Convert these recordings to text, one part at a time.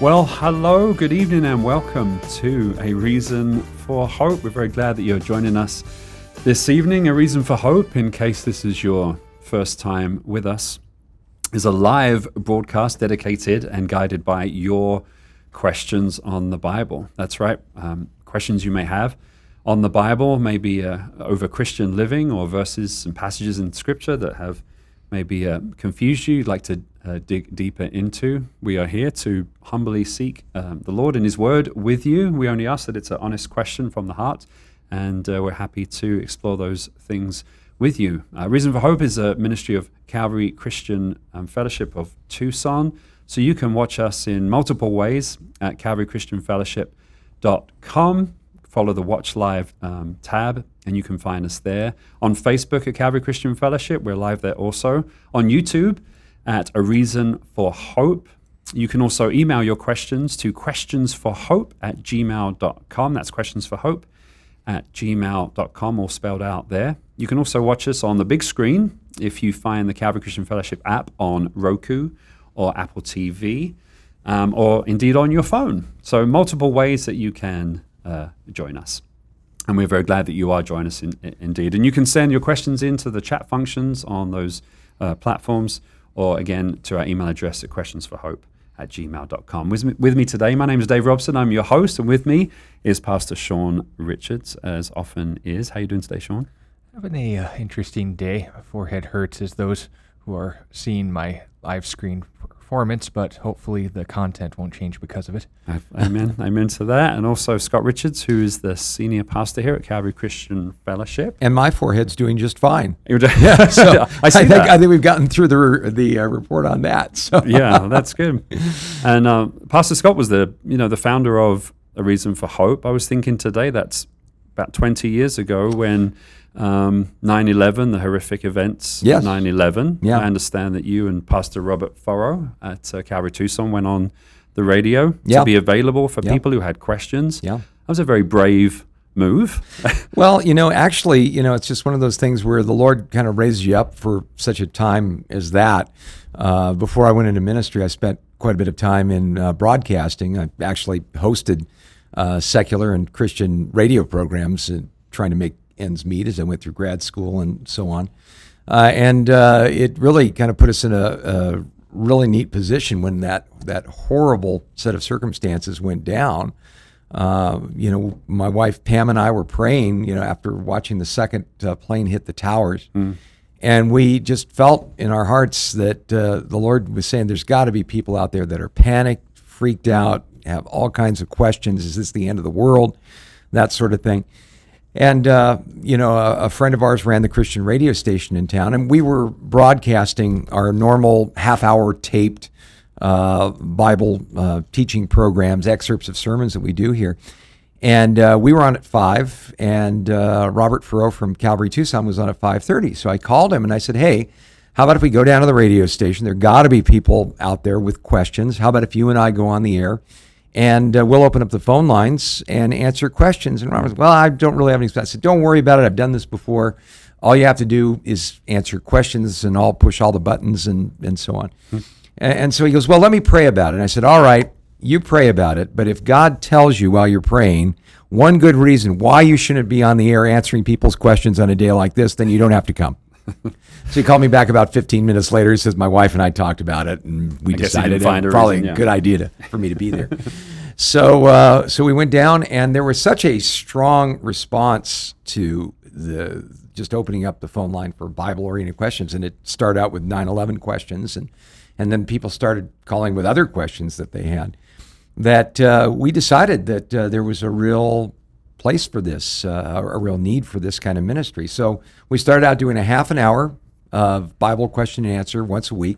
Well, hello, good evening, and welcome to A Reason for Hope. We're very glad that you're joining us this evening. A Reason for Hope, in case this is your first time with us, is a live broadcast dedicated and guided by your questions on the Bible. That's right, um, questions you may have on the Bible, maybe uh, over Christian living or verses and passages in Scripture that have maybe uh, confused you, you'd like to uh, dig deeper into. We are here to humbly seek um, the Lord and His Word with you. We only ask that it's an honest question from the heart, and uh, we're happy to explore those things with you. Uh, Reason for Hope is a ministry of Calvary Christian um, Fellowship of Tucson. So you can watch us in multiple ways at calvarychristianfellowship.com follow the Watch Live um, tab, and you can find us there. On Facebook at Calvary Christian Fellowship, we're live there also. On YouTube at A Reason for Hope. You can also email your questions to questionsforhope at gmail.com. That's questions for hope at gmail.com, all spelled out there. You can also watch us on the big screen if you find the Calvary Christian Fellowship app on Roku or Apple TV, um, or indeed on your phone. So, multiple ways that you can uh, join us. And we're very glad that you are joining us in, in, indeed. And you can send your questions into the chat functions on those uh, platforms, or again to our email address at questionsforhope at gmail.com. With me, with me today, my name is Dave Robson. I'm your host, and with me is Pastor Sean Richards, as often is. How are you doing today, Sean? Having a uh, interesting day. My forehead hurts as those who are seeing my live screen performance, but hopefully the content won't change because of it. Amen. Amen to that. And also Scott Richards, who is the senior pastor here at Calvary Christian Fellowship. And my forehead's doing just fine. yeah, so I, I, think I think we've gotten through the the uh, report on that. So yeah, that's good. And uh, Pastor Scott was the you know the founder of A Reason for Hope. I was thinking today that's about 20 years ago when um, 9/11, the horrific events. Yes. 9/11. Yeah. I understand that you and Pastor Robert Furrow at uh, Calvary Tucson went on the radio to be available for people who had questions. Yeah. That was a very brave move. well, you know, actually, you know, it's just one of those things where the Lord kind of raises you up for such a time as that. Uh, before I went into ministry, I spent quite a bit of time in uh, broadcasting. I actually hosted uh, secular and Christian radio programs and trying to make ends meet as I went through grad school and so on. Uh, and uh, it really kind of put us in a, a, really neat position when that that horrible set of circumstances went down. Uh, you know, my wife Pam and I were praying. You know, after watching the second uh, plane hit the towers. Mm. And we just felt in our hearts that uh, the Lord was saying, "There's got to be people out there that are panicked, freaked out, have all kinds of questions. Is this the end of the world? That sort of thing." And, uh, you know, a, a, friend of ours ran the Christian radio station in town, and we were broadcasting our normal half hour taped uh, Bible uh, teaching programs, excerpts of sermons that we do here. And uh, we were on at 5, and uh, Robert Furrow from Calvary Tucson was on at 5.30. So I called him and I said, hey, how about if we go down to the radio station? There got to be people out there with questions. How about if you and I go on the air? And uh, we'll open up the phone lines and answer questions. And Robert well, I don't really have any. I said, don't worry about it. I've done this before. All you have to do is answer questions, and I'll push all the buttons and and so on. Hmm. And, and so he goes, well, let me pray about it. And I said, all right, you pray about it. But if God tells you while you're praying one good reason why you shouldn't be on the air answering people's questions on a day like this, then you don't have to come so he called me back about 15 minutes later. He says, My wife and I talked about it, and we I decided it was probably reason, yeah. a good idea to, for me to be there. so, uh, so we went down, and there was such a strong response to the just opening up the phone line for Bible oriented questions. And it started out with 9 11 questions, and, and then people started calling with other questions that they had. That uh, we decided that uh, there was a real place for this, uh, a real need for this kind of ministry. So we started out doing a half an hour of Bible question and answer once a week,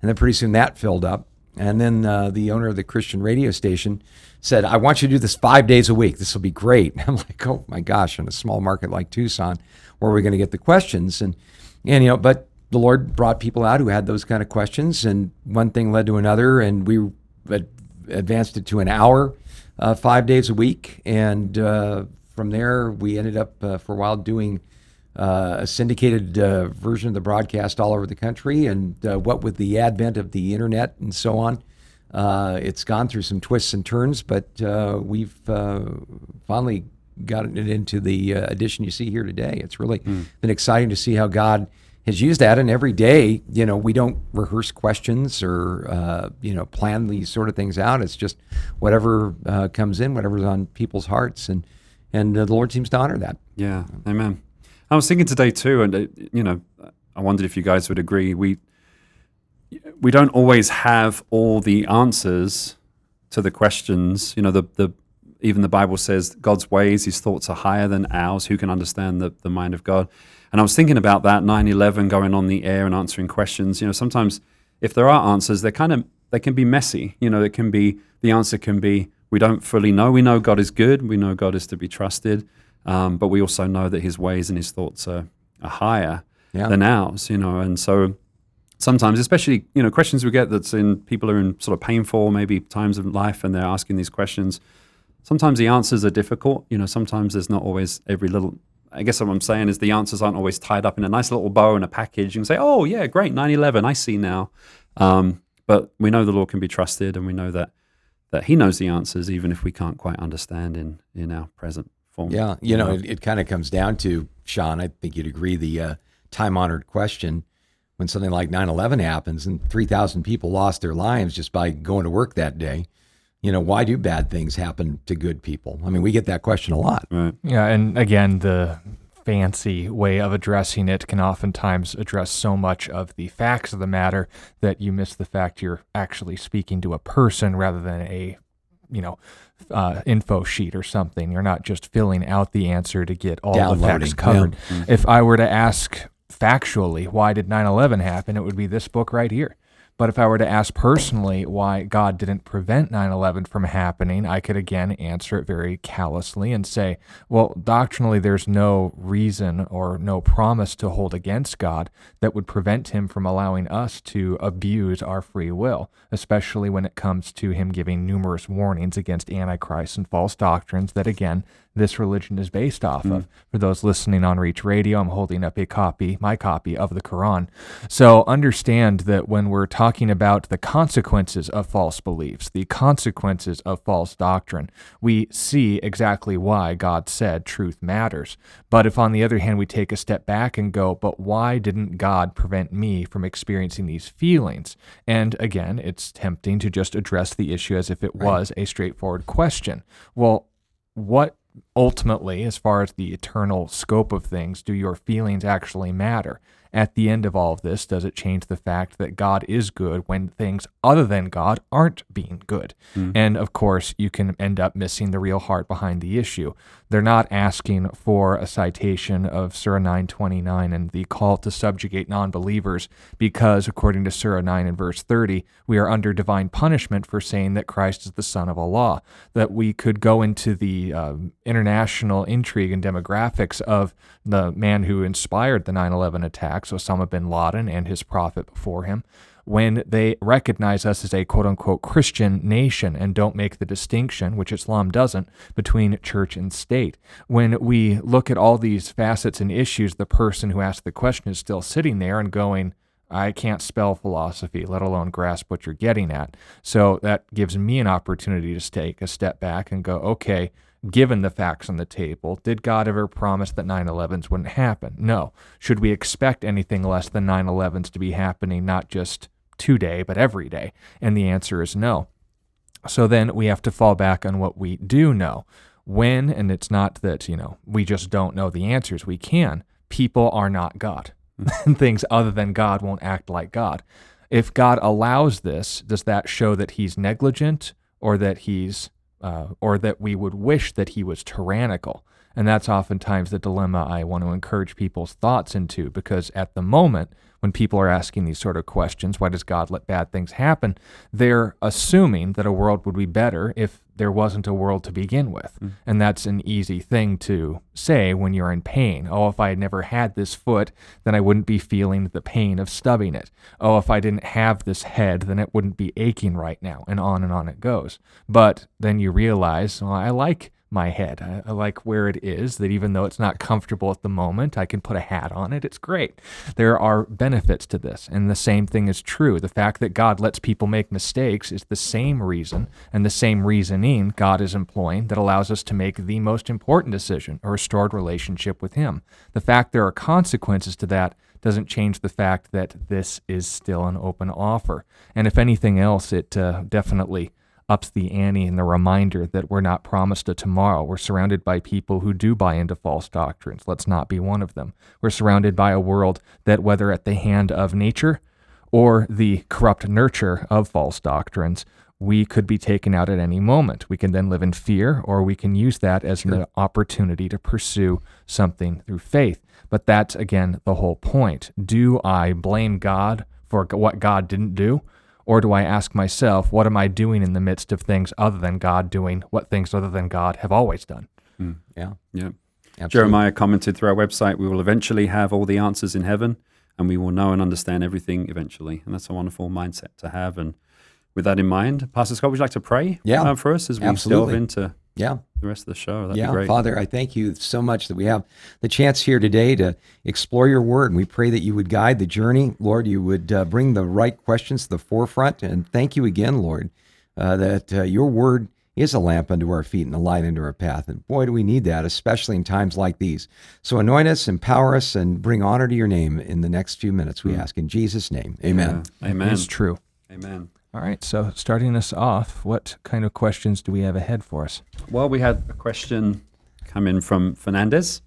and then pretty soon that filled up. And then uh, the owner of the Christian radio station said, "I want you to do this five days a week. This will be great." I'm like, "Oh my gosh!" In a small market like Tucson, where are we going to get the questions? And and you know, but the Lord brought people out who had those kind of questions, and one thing led to another, and we advanced it to an hour uh, five days a week. And uh, from there, we ended up uh, for a while doing uh, a syndicated uh, version of the broadcast all over the country. And what with the advent of the internet and so on, Uh, it's gone through some twists and turns, but uh, we've uh, finally gotten it into the uh, edition you see here today. It's really been exciting to see how God has used that. And every day, you know, we don't rehearse questions or, uh, you know, plan these sort of things out. It's just whatever uh, comes in, whatever's on people's hearts. And, and uh, the Lord seems to honor that. Yeah, amen. I was thinking today too, and uh, you know, I wondered if you guys would agree. We we don't always have all the answers to the questions. You know, the the even the Bible says God's ways, His thoughts are higher than ours. Who can understand the the mind of God? And I was thinking about that 9/11 going on the air and answering questions. You know, sometimes if there are answers, they're kind of they can be messy. You know, it can be the answer can be we don't fully know. We know God is good. We know God is to be trusted, um, but we also know that His ways and His thoughts are, are higher Yeah. than ours. You know, and so sometimes, especially you know, questions we get that's in people are in sort of painful maybe times of life, and they're asking these questions. Sometimes the answers are difficult. You know, sometimes there's not always every little. I guess what I'm saying is the answers aren't always tied up in a nice little bow and a package. You can say, "Oh yeah, great, 9/11, I see now." Um, but we know the Lord can be trusted, and we know that that He knows the answers, even if we can't quite understand in in our present form. Yeah, you know, it, it kind of comes down to Sean. I think you'd agree the uh, time-honored question when something like 9/11 happens and 3,000 people lost their lives just by going to work that day. You know, why do bad things happen to good people? I mean, we get that question a lot. Right. Yeah, and again, the fancy way of addressing it can oftentimes address so much of the facts of the matter that you miss the fact you're actually speaking to a person rather than a, you know, uh, info sheet or something. You're not just filling out the answer to get all the facts covered. If I were to ask factually why did 9/11 happen, it would be this book right here. But if I were to ask personally why God didn't prevent 9 11 from happening, I could again answer it very callously and say, well, doctrinally, there's no reason or no promise to hold against God that would prevent him from allowing us to abuse our free will, especially when it comes to him giving numerous warnings against antichrist and false doctrines that, again, this religion is based off of. Hmm. For those listening on Reach Radio, I'm holding up a copy, my copy of the Quran. So understand that when we're talking about the consequences of false beliefs, the consequences of false doctrine, we see exactly why God said truth matters. But if on the other hand we take a step back and go, but why didn't God prevent me from experiencing these feelings? And again, it's tempting to just address the issue as if it was a straightforward question. Well, what ultimately, as far as the eternal scope of things, do your feelings actually matter? At the end of all of this, does it change the fact that God is good when things other than God aren't being good? Hmm. And of course, you can end up missing the real heart behind the issue. They're not asking for a citation of Surah 929 and the call to subjugate non believers because, according to Surah 9 and verse 30, we are under divine punishment for saying that Christ is the Son of Allah. That we could go into the um, international intrigue and demographics of the man who inspired the 9 11 attacks, Osama bin Laden, and his prophet before him when they recognize us as a quote unquote Christian nation and don't make the distinction, which Islam doesn't, between church and state. When we look at all these facets and issues, the person who asked the question is still sitting there and going, I can't spell philosophy, let alone grasp what you're getting at. So that gives me an opportunity to take a step back and go, okay, given the facts on the table, did God ever promise that 9 11s wouldn't happen? No. Should we expect anything less than 9 11s to be happening, not just today, but every day? And the answer is no. So then we have to fall back on what we do know. When, and it's not that, you know, we just don't know the answers, we can. People are not God. and things other than God won't act like God. If God allows this, does that show that he's negligent or that he's uh, or that we would wish that he was tyrannical? And that's oftentimes the dilemma I want to encourage people's thoughts into because at the moment, when people are asking these sort of questions, why does God let bad things happen? They're assuming that a world would be better if there wasn't a world to begin with. Mm. And that's an easy thing to say when you're in pain. Oh, if I had never had this foot, then I wouldn't be feeling the pain of stubbing it. Oh, if I didn't have this head, then it wouldn't be aching right now. And on and on it goes. But then you realize, well, I like my head. I, I, like where it is, that even though it's not comfortable at the moment, I can put a hat on it. It's great. There are benefits to this. And the same thing is true. The fact that God lets people make mistakes is the same reason and the same reasoning God is employing that allows us to make the most important decision, a restored relationship with Him. The fact there are consequences to that doesn't change the fact that this is still an open offer. And if anything else, it uh, definitely ups the ante and the reminder that we're not promised a tomorrow. We're surrounded by people who do buy into false doctrines. Let's not be one of them. We're surrounded by a world that, whether at the hand of nature or the corrupt nurture of false doctrines, we could be taken out at any moment. We can then live in fear, or we can use that as sure. an opportunity to pursue something through faith. But that's, again, the whole point. Do I blame God for what God didn't do? Or do I ask myself, what am I doing in the midst of things other than God doing what things other than God have always done? Mm. Yeah. Yeah. Absolutely. Jeremiah commented through our website, we will eventually have all the answers in heaven and we will know and understand everything eventually. And that's a wonderful mindset to have. And with that in mind, Pastor Scott, would you like to pray yeah, uh, for us as we absolutely. delve into yeah. the rest of the show? That'd yeah, be great. Father, I thank you so much that we have the chance here today to explore your word. And we pray that you would guide the journey. Lord, you would uh, bring the right questions to the forefront. And thank you again, Lord, uh, that uh, your word is a lamp unto our feet and a light unto our path. And boy, do we need that, especially in times like these. So anoint us, empower us, and bring honor to your name in the next few minutes, we mm. ask in Jesus' name. Amen. Yeah. Amen. It's true. Amen. All right, so starting us off, what kind of questions do we have ahead for us? Well, we had a question come in from Fernandez.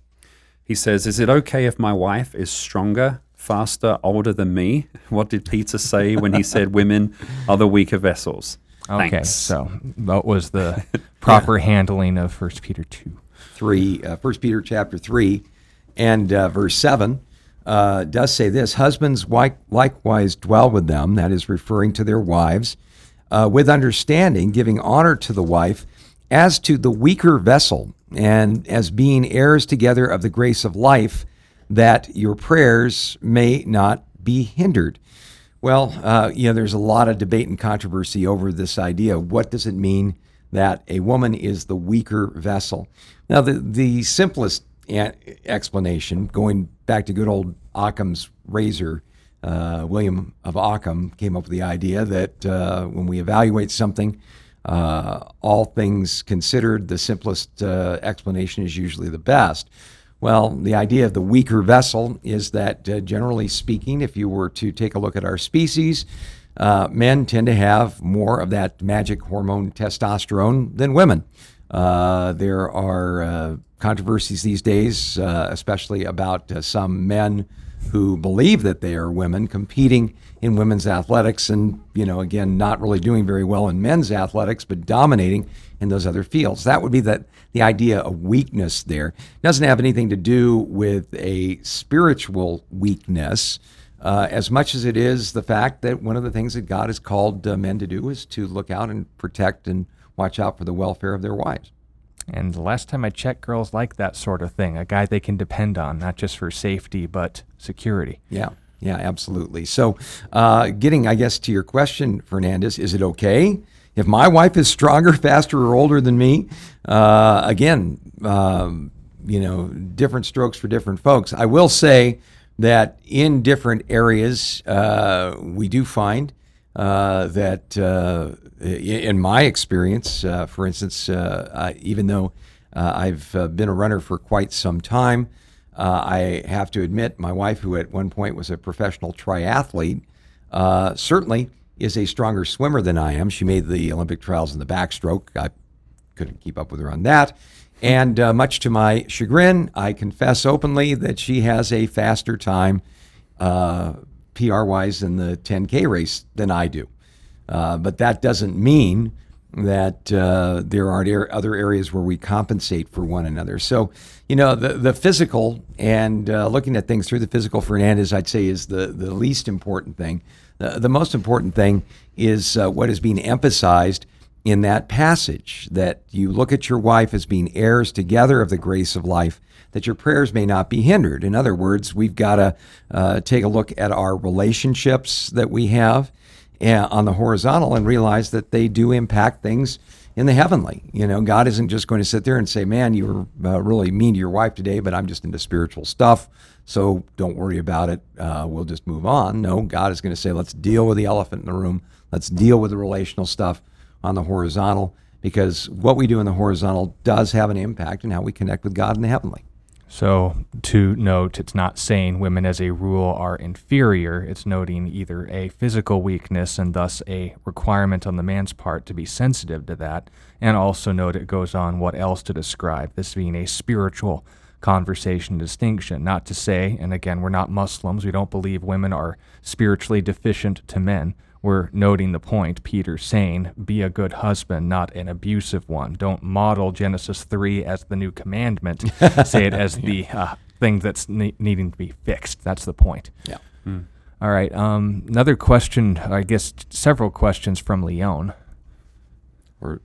He says, Is it okay if my wife is stronger, faster, older than me? What did Peter say when he said women are the weaker vessels? Okay, Thanks. so that was the proper handling of First Peter 2. 3, uh, 1 Peter chapter 3 and uh, verse 7 uh, does say this Husbands likewise dwell with them, that is referring to their wives, uh, with understanding, giving honor to the wife as to the weaker vessel, and as being heirs together of the grace of life, that your prayers may not be hindered. Well, uh, you know, there's a lot of debate and controversy over this idea. What does it mean that a woman is the weaker vessel? Now, the, the simplest explanation, going back to good old Occam's razor, uh, William of Occam came up with the idea that uh, when we evaluate something, uh, all things considered, the simplest uh, explanation is usually the best. Well, the idea of the weaker vessel is that, uh, generally speaking, if you were to take a look at our species, uh, men tend to have more of that magic hormone testosterone than women. There are controversies these days, uh, especially about uh, some men who believe that they are women competing in women's athletics and, you know, again, not really doing very well in men's athletics, but dominating in those other fields. That would be that the idea of weakness there. Doesn't have anything to do with a spiritual weakness. Uh, as much as it is the fact that one of the things that God has called uh, men to do is to look out and protect and watch out for the welfare of their wives. And the last time I checked, girls like that sort of thing a guy they can depend on, not just for safety, but security. Yeah, yeah, absolutely. So, uh, getting, I guess, to your question, Fernandez, is it okay if my wife is stronger, faster, or older than me? Uh, again, um, you know, different strokes for different folks. I will say that in different areas, uh, we do find uh, that, uh, in my experience, uh, for instance, uh, I, even though I've been a runner for quite some time, I have to admit, my wife, who at one point was a professional triathlete, certainly is a stronger swimmer than I am. She made the Olympic trials in the backstroke. I couldn't keep up with her on that. And uh, much to my chagrin, I confess openly that she has a faster time uh, PR wise in the 10K race than I do. Uh, but that doesn't mean that uh, there aren't other areas where we compensate for one another. So, you know, the, the physical and uh, looking at things through the physical, Fernandez, I'd say, is the, the least important thing. The, the most important thing is uh, what is being emphasized in that passage that you look at your wife as being heirs together of the grace of life that your prayers may not be hindered. In other words, we've got to uh, take a look at our relationships that we have uh, on the horizontal and realize that they do impact things in the heavenly. You know, God isn't just going to sit there and say, "Man, you were uh, really mean to your wife today, but I'm just into spiritual stuff, so don't worry about it. Uh, we'll just move on." No, God is going to say, "Let's deal with the elephant in the room. Let's deal with the relational stuff on the horizontal." Because what we do in the horizontal does have an impact in how we connect with God in the heavenly. So, to note, it's not saying women as a rule are inferior. It's noting either a physical weakness and thus a requirement on the man's part to be sensitive to that. And also note it goes on what else to describe, this being a spiritual conversation distinction. Not to say, and again, we're not Muslims, we don't believe women are spiritually deficient to men we're noting the point Peter's saying be a good husband, not an abusive one. Don't model Genesis 3 as the new commandment, say it as the uh, thing that's ne- needing to be fixed. That's the point. Yeah. Mm. All right. Um, another question, I guess several questions from Leon. Or,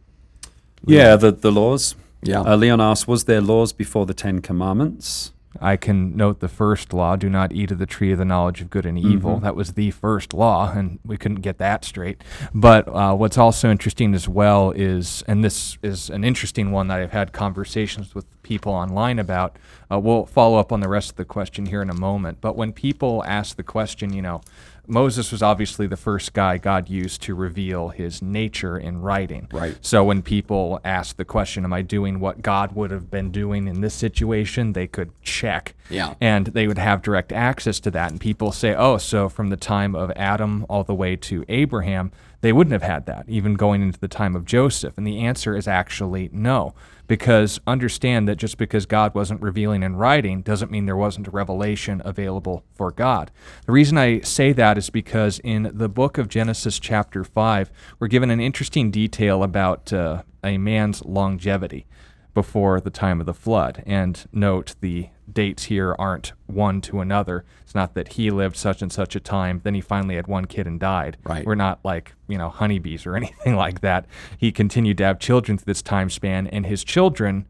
yeah, the, the laws. Yeah. Uh, Leon asks, was there laws before the Ten Commandments? I can note the first law do not eat of the tree of the knowledge of good and evil. Mm-hmm. That was the first law, and we couldn't get that straight. But uh, what's also interesting as well is, and this is an interesting one that I've had conversations with people online about. Uh, we'll follow up on the rest of the question here in a moment. But when people ask the question, you know, Moses was obviously the first guy God used to reveal his nature in writing. Right. So when people ask the question, Am I doing what God would have been doing in this situation? they could check. Yeah. And they would have direct access to that. And people say, Oh, so from the time of Adam all the way to Abraham, they wouldn't have had that, even going into the time of Joseph. And the answer is actually no because understand that just because God wasn't revealing in writing doesn't mean there wasn't a revelation available for God. The reason I say that is because in the book of Genesis, chapter 5, we're given an interesting detail about uh, a man's longevity before the time of the flood. And note the dates here aren't one to another. It's not that he lived such and such a time, then he finally had one kid and died. Right. We're not like, you know, honeybees or anything like that. He continued to have children through this time span, and his children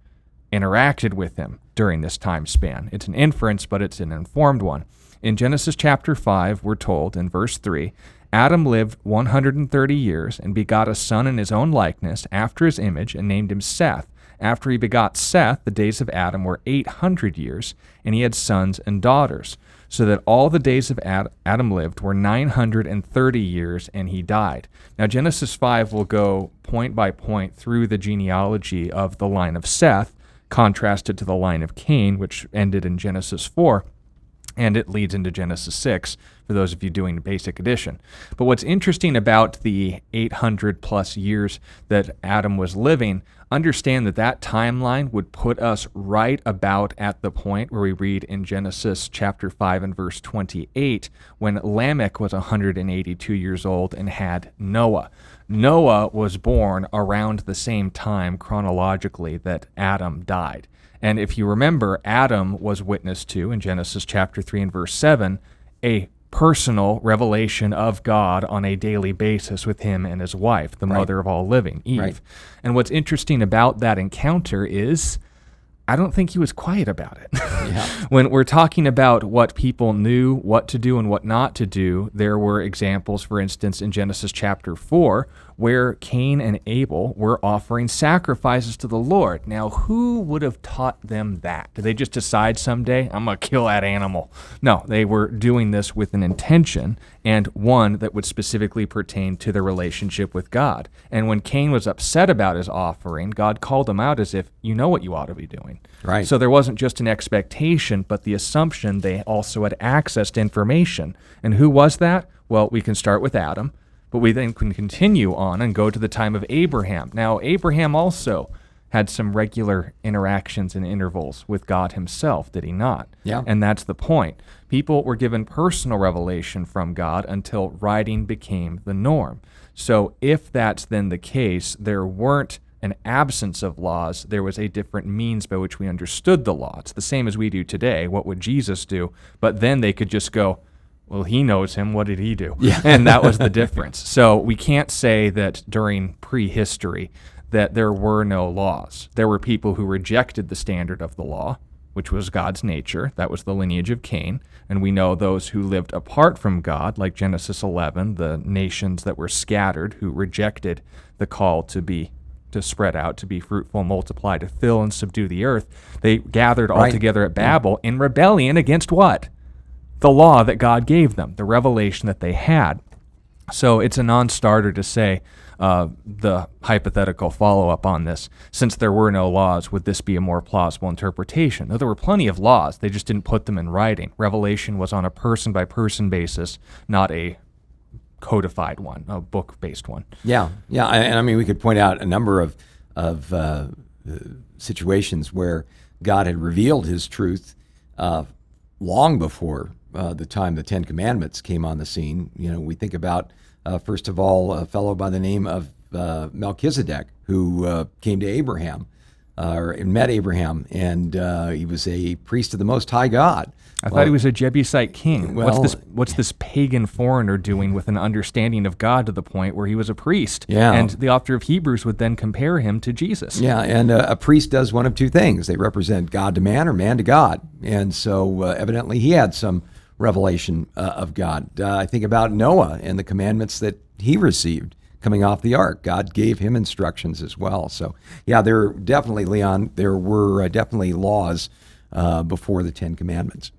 interacted with him during this time span. It's an inference, but it's an informed one. In Genesis chapter 5, we're told in verse 3 Adam lived 130 years and begot a son in his own likeness after his image and named him Seth. After he begot Seth, the days of Adam were 800 years, and he had sons and daughters, so that all the days of Adam lived were 930 years, and he died. Now, Genesis 5 will go point by point through the genealogy of the line of Seth, contrasted to the line of Cain, which ended in Genesis 4 and it leads into Genesis 6 for those of you doing basic addition. But what's interesting about the 800 plus years that Adam was living, understand that that timeline would put us right about at the point where we read in Genesis chapter 5 and verse 28 when Lamech was 182 years old and had Noah. Noah was born around the same time chronologically that Adam died. And if you remember, Adam was witness to in Genesis chapter 3 and verse 7 a personal revelation of God on a daily basis with him and his wife, the right. mother of all living, Eve. Right. And what's interesting about that encounter is I don't think he was quiet about it. Yeah. when we're talking about what people knew, what to do and what not to do, there were examples, for instance, in Genesis chapter 4, where Cain and Abel were offering sacrifices to the Lord. Now, who would have taught them that? Did they just decide someday, I'm going to kill that animal? No, they were doing this with an intention and one that would specifically pertain to their relationship with God. And when Cain was upset about his offering, God called him out as if, you know what you ought to be doing. Right. So there wasn't just an expectation, but the assumption they also had access to information. And who was that? Well, we can start with Adam but we then can continue on and go to the time of Abraham. Now, Abraham also had some regular interactions and intervals with God himself, did he not? Yeah. And that's the point. People were given personal revelation from God until writing became the norm. So, if that's then the case, there weren't an absence of laws, there was a different means by which we understood the law. It's the same as we do today. What would Jesus do? But then they could just go, well, he knows him. What did he do? Yeah. and that was the difference. So we can't say that during prehistory that there were no laws. There were people who rejected the standard of the law, which was God's nature. That was the lineage of Cain. And we know those who lived apart from God, like Genesis 11, the nations that were scattered, who rejected the call to be to spread out, to be fruitful, multiply, to fill and subdue the earth. They gathered all Right. together at Babel in rebellion against what? The law that God gave them, the revelation that they had. So it's a non starter to say uh, the hypothetical follow up on this. Since there were no laws, would this be a more plausible interpretation? Though there were plenty of laws, they just didn't put them in writing. Revelation was on a person by person basis, not a codified one, a book based one. Yeah, yeah, and I mean we could point out a number of of uh, situations where God had revealed His truth uh, long before uh, the time the Ten Commandments came on the scene. You know, we think about uh, first of all a fellow by the name of uh, Melchizedek who uh, came to Abraham. Uh, or met Abraham, and uh, he was a priest of the Most High God. I thought he was a Jebusite king. well- what's this? What's this pagan foreigner doing with an understanding of God to the point where he was a priest? Yeah. And the author of Hebrews would then compare him to Jesus. Yeah, and uh, a priest does one of two things. They represent God to man or man to God. And so uh, evidently he had some revelation uh, of God. Uh, I think about Noah and the commandments that he received coming off the ark. God gave him instructions as well. So, yeah, there definitely, Leon, there were uh, definitely laws uh, before the Ten Commandments.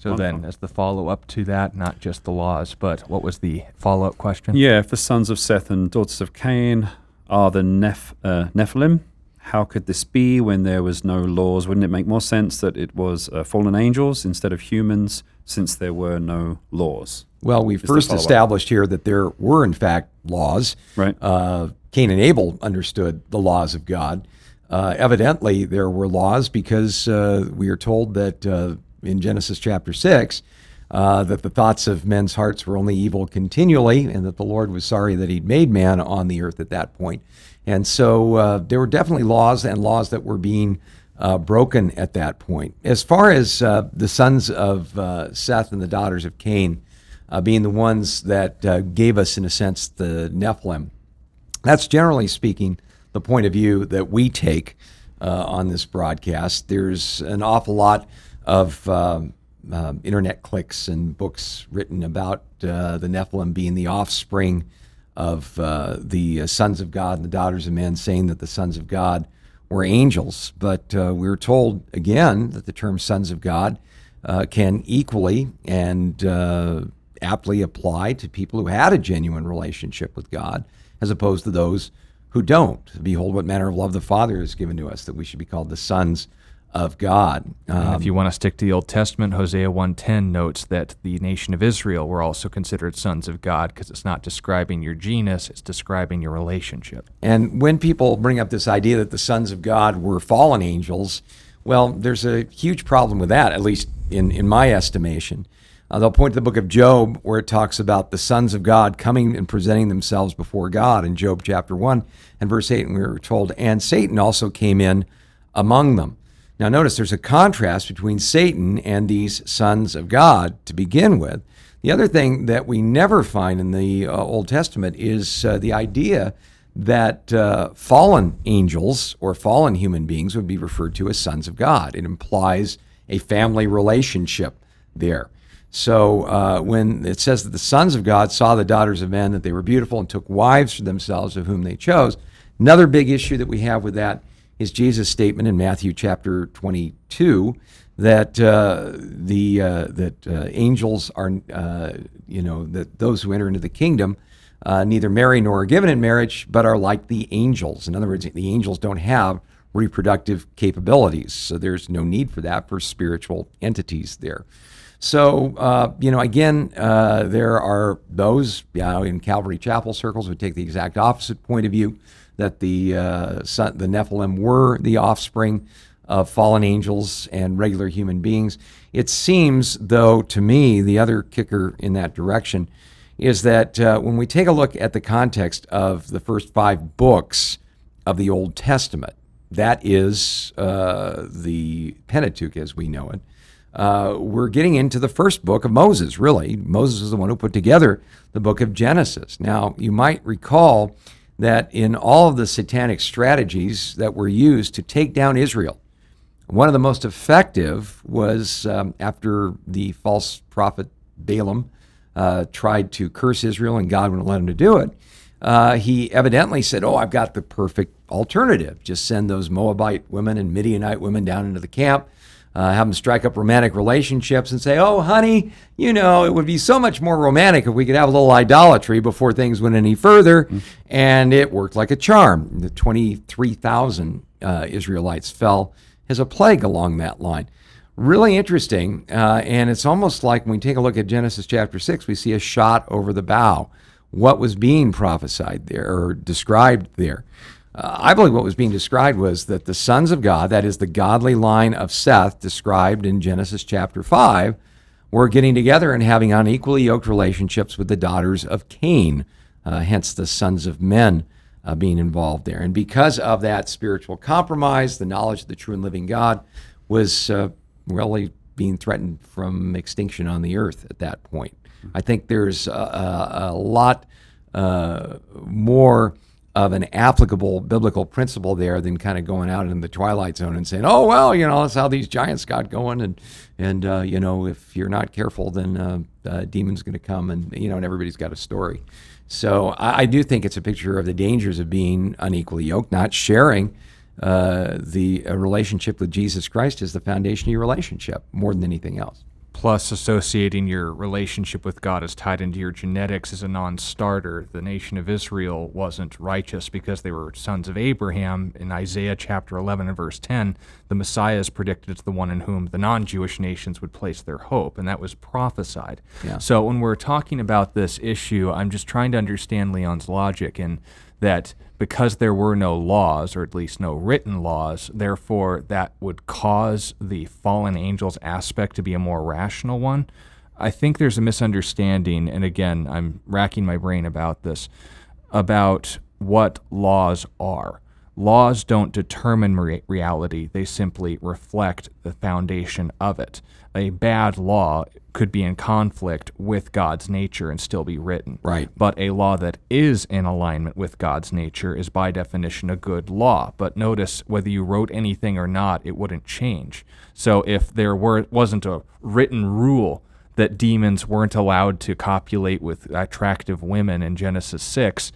So then, as the follow up to that, not just the laws, but what was the follow up question? Yeah, if the sons of Seth and daughters of Cain are the Neph- uh, Nephilim, how could this be when there was no laws? Wouldn't it make more sense that it was uh, fallen angels instead of humans since there were no laws? Well, we the first established here that there were, in fact, laws. Right. Uh, Cain and Abel understood the laws of God. Uh, evidently, there were laws because uh, we are told that uh, in Genesis chapter 6 uh, that the thoughts of men's hearts were only evil continually, and that the Lord was sorry that He'd made man on the earth at that point. And so uh, there were definitely laws and laws that were being uh, broken at that point. As far as uh, the sons of uh, Seth and the daughters of Cain uh, being the ones that uh, gave us, in a sense, the Nephilim, that's generally speaking the point of view that we take on this broadcast. There's an awful lot of um, um, internet clicks and books written about the Nephilim being the offspring of uh, the uh, sons of God and the daughters of men, saying that the sons of God were angels. But uh, we're told again that the term sons of God uh, can equally and uh, aptly apply to people who had a genuine relationship with God, as opposed to those who don't. Behold, what manner of love the Father has given to us, that we should be called the sons of God. Um, if you want to stick to the Old Testament, Hosea 1:10 notes that the nation of Israel were also considered sons of God because it's not describing your genus, it's describing your relationship. And when people bring up this idea that the sons of God were fallen angels, well, there's a huge problem with that, at least in, in my estimation. Uh, they'll point to the book of Job, where it talks about the sons of God coming and presenting themselves before God in Job chapter 1 and verse 8. And we were told, and Satan also came in among them. Now, notice there's a contrast between Satan and these sons of God to begin with. The other thing that we never find in the uh, Old Testament is uh, the idea that uh, fallen angels or fallen human beings would be referred to as sons of God. It implies a family relationship there. So uh, when it says that the sons of God saw the daughters of men, that they were beautiful and took wives for themselves of whom they chose, another big issue that we have with that is Jesus' statement in Matthew chapter 22 that uh, the uh, that uh, angels are uh, you know that those who enter into the kingdom uh, neither marry nor are given in marriage, but are like the angels. In other words, the angels don't have reproductive capabilities, so there's no need for that for spiritual entities there. So, uh, you know, again, there are those you know, in Calvary Chapel circles who take the exact opposite point of view that the uh, son, the Nephilim were the offspring of fallen angels and regular human beings. It seems, though, to me, the other kicker in that direction is that uh, when we take a look at the context of the first five books of the Old Testament, that is uh, the Pentateuch as we know it. Uh, we're getting into the first book of Moses, really. Moses is the one who put together the book of Genesis. Now, you might recall that in all of the satanic strategies that were used to take down Israel, one of the most effective was um, after the false prophet Balaam uh, tried to curse Israel and God wouldn't let him to do it. uh, he evidently said, Oh, I've got the perfect alternative. Just send those Moabite women and Midianite women down into the camp. Uh, have them strike up romantic relationships and say, Oh, honey, you know, it would be so much more romantic if we could have a little idolatry before things went any further. Mm-hmm. And it worked like a charm. The 23,000 uh, Israelites fell as a plague along that line. Really interesting. Uh, and it's almost like when we take a look at Genesis chapter 6, we see a shot over the bow. What was being prophesied there or described there? Uh, I believe what was being described was that the sons of God, that is the godly line of Seth described in Genesis chapter 5, were getting together and having unequally yoked relationships with the daughters of Cain, uh, hence the sons of men uh, being involved there. And because of that spiritual compromise, the knowledge of the true and living God was uh, really being threatened from extinction on the earth at that point. I think there's a, a, a lot uh, more of an applicable biblical principle there than kind of going out in the twilight zone and saying, "Oh well, you know that's how these giants got going," and and uh, you know if you're not careful, then uh, uh, demon's going to come, and you know, and everybody's got a story. So I, I, do think it's a picture of the dangers of being unequally yoked, not sharing. Uh, the relationship with Jesus Christ as the foundation of your relationship more than anything else plus associating your relationship with God as tied into your genetics as a non starter. The nation of Israel wasn't righteous because they were sons of Abraham. In Isaiah chapter 11 and verse 10, the Messiah is predicted as the one in whom the non Jewish nations would place their hope, and that was prophesied. Yeah. So when we're talking about this issue, I'm just trying to understand Leon's logic and that because there were no laws, or at least no written laws, therefore that would cause the fallen angels aspect to be a more rational one. I think there's a misunderstanding, and again, I'm racking my brain about this, about what laws are. Laws don't determine re- reality, they simply reflect the foundation of it. A bad law could be in conflict with God's nature and still be written. Right. But a law that is in alignment with God's nature is by definition a good law. But notice whether you wrote anything or not, it wouldn't change. So if there were wasn't a written rule that demons weren't allowed to copulate with attractive women in Genesis 6,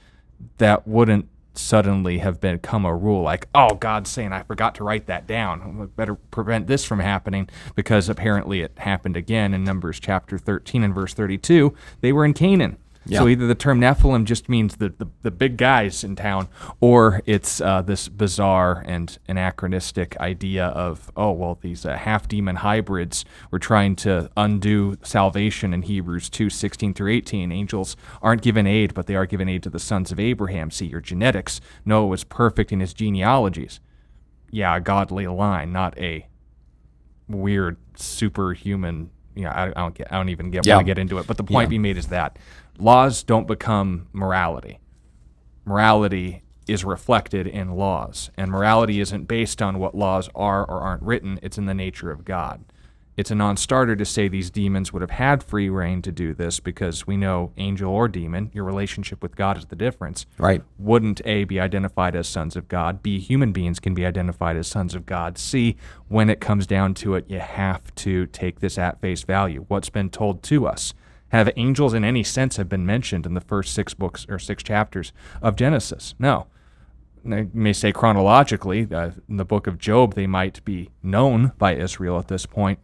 that wouldn't suddenly have become a rule like, oh, God's saying I forgot to write that down. I better prevent this from happening because apparently it happened again in Numbers chapter 13 and verse 32. They were in Canaan. Yeah. So either the term Nephilim just means the, the, the big guys in town, or it's uh, this bizarre and anachronistic idea of, oh, well, these uh, half demon hybrids were trying to undo salvation in Hebrews 2 16 through 18. Angels aren't given aid, but they are given aid to the sons of Abraham. See your genetics. Noah was perfect in his genealogies. Yeah, a godly line, not a weird superhuman. You know, I, I don't get. I don't even get yeah. want to get into it. But the point yeah. being made is that laws don't become morality. Morality is reflected in laws, and morality isn't based on what laws are or aren't written, it's in the nature of God. It's a non starter to say these demons would have had free reign to do this because we know angel or demon, your relationship with God is the difference. Right. Wouldn't A, be identified as sons of God? B, human beings can be identified as sons of God. C, when it comes down to it, you have to take this at face value. What's been told to us? Have angels in any sense have been mentioned in the first six books or six chapters of Genesis? No. I may say chronologically, uh, in the book of Job, they might be known by Israel at this point,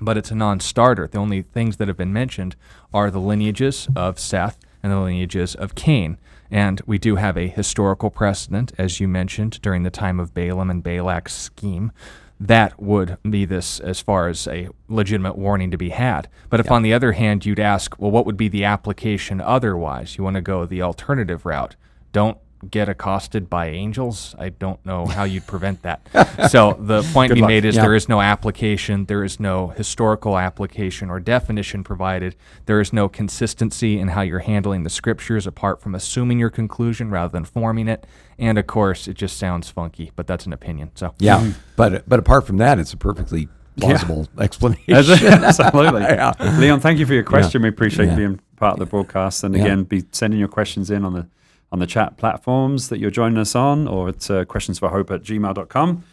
but it's a non starter. The only things that have been mentioned are the lineages of Seth and the lineages of Cain. And we do have a historical precedent, as you mentioned, during the time of Balaam and Balak's scheme that would be this as far as a legitimate warning to be had. But if yeah. on the other hand you'd ask, well, what would be the application otherwise? You want to go the alternative route. Don't get accosted by angels. I don't know how you'd prevent that. so the point being made is yeah. there is no application, there is no historical application or definition provided. There is no consistency in how you're handling the scriptures apart from assuming your conclusion rather than forming it. And of course, it just sounds funky, but that's an opinion. So yeah, mm-hmm. but but apart from that, it's a perfectly plausible yeah. explanation. Absolutely, yeah. Leon. Thank you for your question. We appreciate being part of the broadcast, and again, be sending your questions in on the on the chat platforms that you're joining us on, or it's uh, questionsforhope at gmail.com.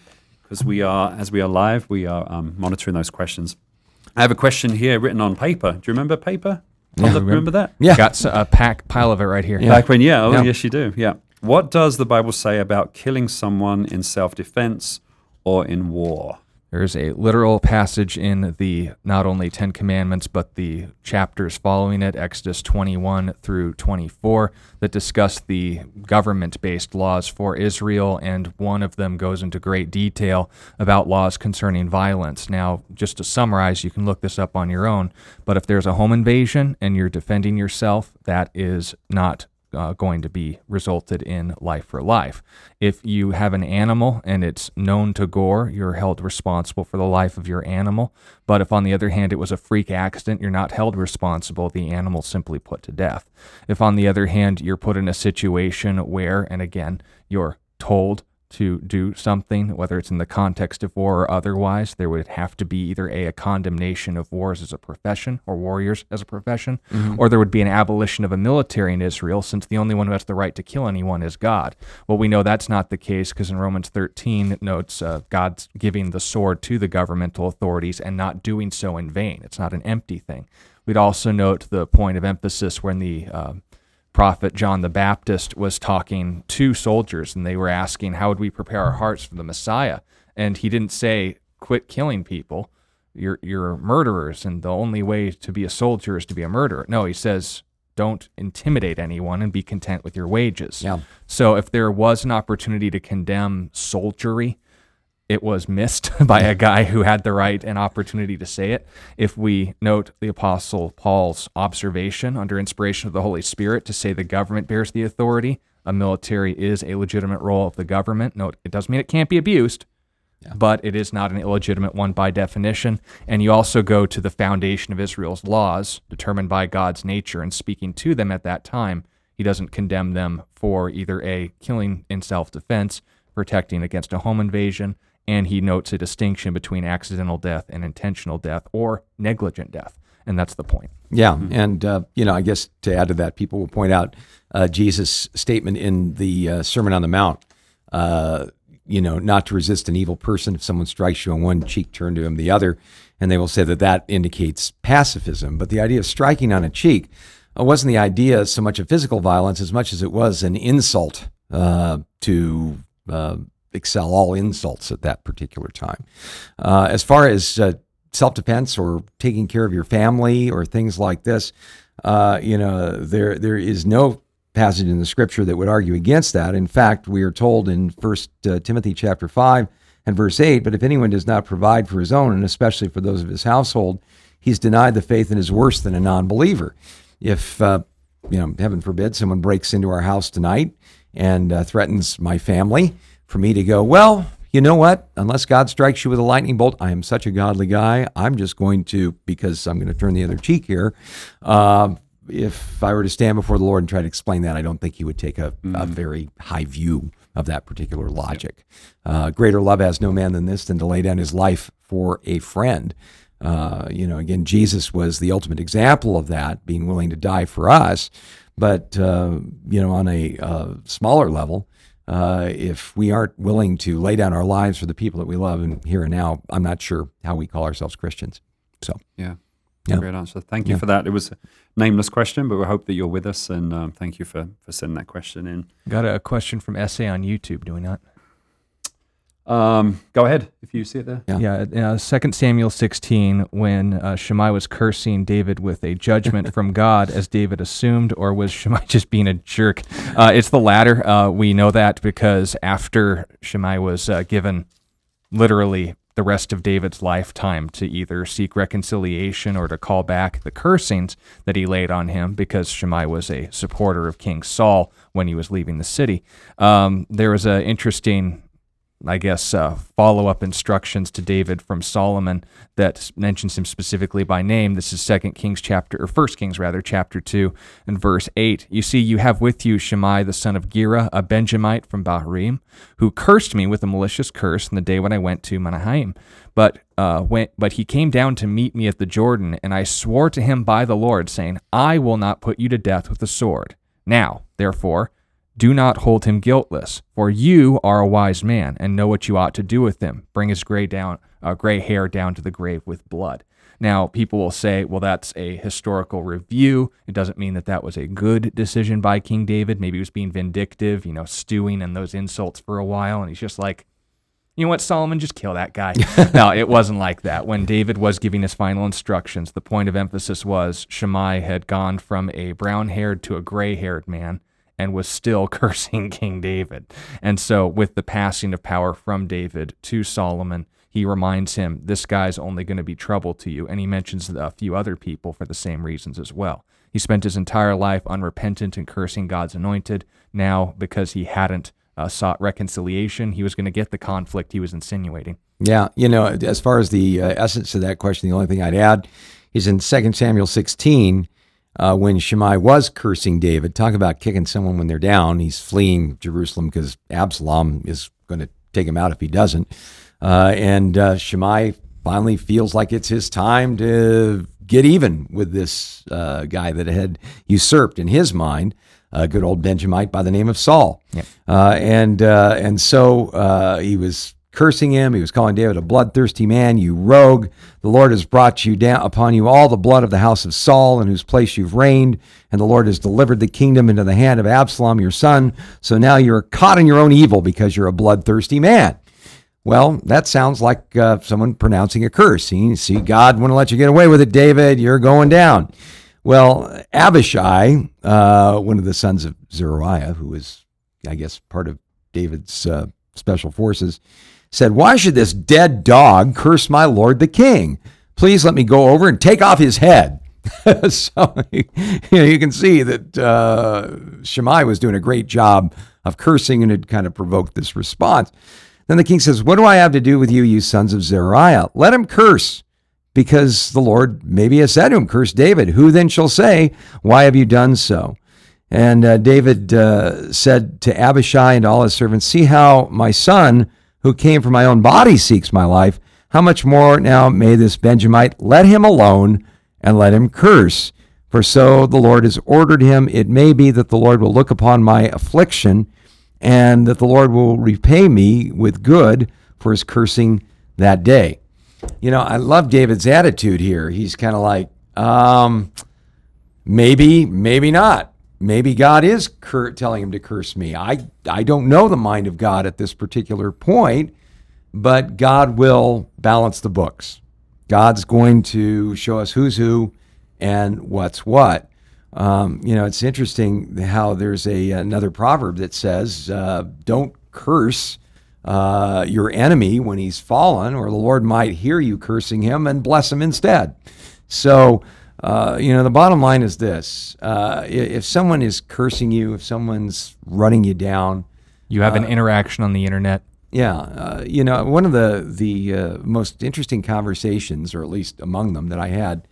Because we are, as we are live, we are um, monitoring those questions. I have a question here written on paper. Do you remember paper? Remember, remember that? Yeah. Got a pack pile of it right here. Back when, yeah, oh, Yeah. yes, you do. Yeah. What does the Bible say about killing someone in self defense or in war? There's a literal passage in the not only Ten Commandments, but the chapters following it, Exodus 21 through 24, that discuss the government based laws for Israel. And one of them goes into great detail about laws concerning violence. Now, just to summarize, you can look this up on your own, but if there's a home invasion and you're defending yourself, that is not uh, going to be resulted in life for life. If you have an animal and it's known to gore, you're held responsible for the life of your animal. But if, on the other hand, it was a freak accident, you're not held responsible. The animal simply put to death. If, on the other hand, you're put in a situation where, and again, you're told to do something, whether it's in the context of war or otherwise, there would have to be either a, a condemnation of wars as a profession or warriors as a profession, or there would be an abolition of a military in Israel, since the only one who has the right to kill anyone is God. Well, we know that's not the case because in Romans 13 it notes uh, God's giving the sword to the governmental authorities and not doing so in vain. It's not an empty thing. We'd also note the point of emphasis when the uh, prophet John the Baptist was talking to soldiers and they were asking, How would we prepare our hearts for the Messiah? And he didn't say, Quit killing people. You're, you're murderers, and the only way to be a soldier is to be a murderer. No, he says, Don't intimidate anyone and be content with your wages. Yeah. So if there was an opportunity to condemn soldiery, it was missed by a guy who had the right and opportunity to say it. If we note the Apostle Paul's observation under inspiration of the Holy Spirit to say the government bears the authority, a military is a legitimate role of the government. Note, it doesn't mean it can't be abused, but it is not an illegitimate one by definition. And you also go to the foundation of Israel's laws, determined by God's nature, and speaking to them at that time, he doesn't condemn them for either a killing in self defense, protecting against a home invasion, and he notes a distinction between accidental death and intentional death or negligent death. And that's the point. Yeah, and uh, you know, I guess to add to that, people will point out uh, Jesus' statement in the uh, Sermon on the Mount. Uh, you know, not to resist an evil person. If someone strikes you on one cheek, turn to him the other, and they will say that that indicates pacifism. But the idea of striking on a cheek uh, wasn't the idea so much of physical violence as much as it was an insult uh, to uh, excel all insults at that particular time. Uh, as far as uh, self defense or taking care of your family or things like this, uh, you know, there there is no passage in the scripture that would argue against that. In fact, we are told in First uh, Timothy chapter five and verse eight, but if anyone does not provide for his own, and especially for those of his household, he's denied the faith and is worse than a non-believer. If uh, you know, heaven forbid, someone breaks into our house tonight and uh, threatens my family, for me to go, well, you know what? Unless God strikes you with a lightning bolt, I am such a godly guy. I'm just going to, because I'm going to turn the other cheek here. Uh, if I were to stand before the Lord and try to explain that, I don't think he would take a, a very high view of that particular logic. Uh, greater love has no man than this than to lay down his life for a friend. Uh, you know, again, Jesus was the ultimate example of that, being willing to die for us. But, uh, you know, on a uh, smaller level, uh, if we aren't willing to lay down our lives for the people that we love and here and now, I'm not sure how we call ourselves Christians. So, Yeah. Yeah. Great answer. Thank you for that. It was a nameless question, but we hope that you're with us, and um, thank you for, for sending that question in. Got a question from Essay on YouTube, do we not? Um, go ahead if you see it there. Yeah. Yeah, uh, 2 Samuel 16, when uh, Shimei was cursing David with a judgment from God, as David assumed, or was Shimei just being a jerk? Uh, it's the latter. Uh, we know that because after Shimei was uh, given literally the rest of David's lifetime to either seek reconciliation or to call back the cursings that he laid on him because Shimei was a supporter of King Saul when he was leaving the city. Um, there was an interesting I guess, uh, follow up instructions to David from Solomon that mentions him specifically by name. This is Second Kings chapter, or First Kings rather, chapter 2 and verse 8. You see, you have with you Shimei the son of Gera, a Benjamite from Bahurim, who cursed me with a malicious curse in the day when I went to Mahanaim. But, uh, when, but he came down to meet me at the Jordan, and I swore to him by the Lord, saying, I will not put you to death with the sword. Now, therefore, do not hold him guiltless, for you are a wise man and know what you ought to do with him. Bring his gray down, uh, gray hair down to the grave with blood. Now, people will say, well, that's a historical review. It doesn't mean that that was a good decision by King David. Maybe he was being vindictive, you know, stewing in those insults for a while. And he's just like, you know what, Solomon, just kill that guy. no, it wasn't like that. When David was giving his final instructions, the point of emphasis was Shimei had gone from a brown haired to a gray haired man and was still cursing King David. And so, with the passing of power from David to Solomon, he reminds him, This guy's only going to be trouble to you. And he mentions a few other people for the same reasons as well. He spent his entire life unrepentant and cursing God's anointed. Now, because he hadn't uh, sought reconciliation, he was going to get the conflict he was insinuating. Yeah, you know, as far as the uh, essence of that question, the only thing I'd add is in 2 Samuel 16, uh, when Shimei was cursing David, talk about kicking someone when they're down. He's fleeing Jerusalem because Absalom is going to take him out if he doesn't. Uh, and uh, Shimei finally feels like it's his time to get even with this uh, guy that had usurped in his mind a good old Benjamite by the name of Saul. Yep. Uh, and uh, and so uh, he was cursing him. He was calling David a bloodthirsty man, you rogue. The Lord has brought you down upon you all the blood of the house of Saul, in whose place you've reigned, and the Lord has delivered the kingdom into the hand of Absalom, your son. So now you're caught in your own evil because you're a bloodthirsty man. Well, that sounds like uh, someone pronouncing a curse. You see, God wouldn't let you get away with it, David. You're going down. Well, Abishai, uh, one of the sons of Zeruiah, who was, I guess, part of David's uh, special forces, said, Why should this dead dog curse my lord the king? Please let me go over and take off his head. so you, know, you can see that uh, Shimei was doing a great job of cursing and it kind of provoked this response. Then the king says, What do I have to do with you, you sons of Zeruiah? Let him curse because the Lord maybe has said to him, Curse David. Who then shall say, Why have you done so? And uh, David uh, said to Abishai and all his servants, See how my son, who came from my own body, seeks my life. How much more now may this Benjamite let him alone and let him curse? For so the Lord has ordered him. It may be that the Lord will look upon my affliction and that the Lord will repay me with good for his cursing that day you know, I love David's attitude here. He's kind of like, um, maybe, maybe not. Maybe God is cur- telling him to curse me. I, I don't know the mind of God at this particular point, but God will balance the books. God's going to show us who's who and what's what. Um, you know, it's interesting how there's a another proverb that says, uh, "Don't curse uh, your enemy when he's fallen, or the Lord might hear you cursing him and bless him instead. So, uh, you know, the bottom line is this uh, if someone is cursing you, if someone's running you down, you have an uh, interaction on the internet. Yeah, uh, you know, one of the the uh, most interesting conversations, or at least among them, that I had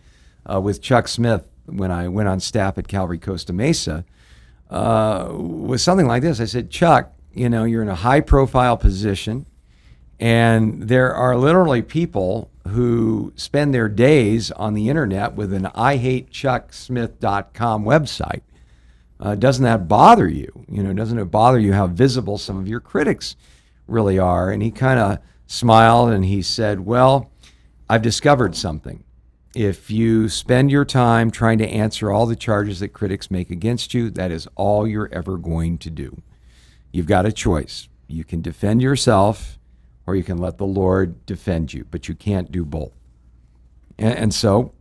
with Chuck Smith when I went on staff at Calvary Costa Mesa was something like this. I said, Chuck, you know, you're in a high profile position, and there are literally people who spend their days on the internet with an I hate chucksmith.com website. Uh, doesn't that bother you? You know, doesn't it bother you how visible some of your critics really are? And he kind of smiled and he said, Well, I've discovered something. If you spend your time trying to answer all the charges that critics make against you, that is all you're ever going to do you've got a choice. You can defend yourself or you can let the Lord defend you, but you can't do both. And, and so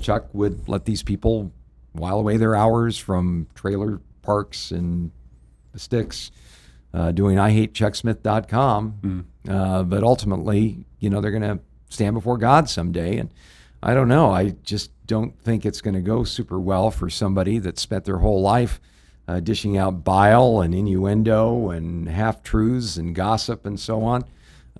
Chuck would let these people while away their hours from trailer parks and the sticks uh, doing IHateChuckSmith.com. Mm. Uh, but ultimately, you know, they're going to stand before God someday. And I don't know. I just don't think it's going to go super well for somebody that spent their whole life – uh, dishing out bile and innuendo and half truths and gossip and so on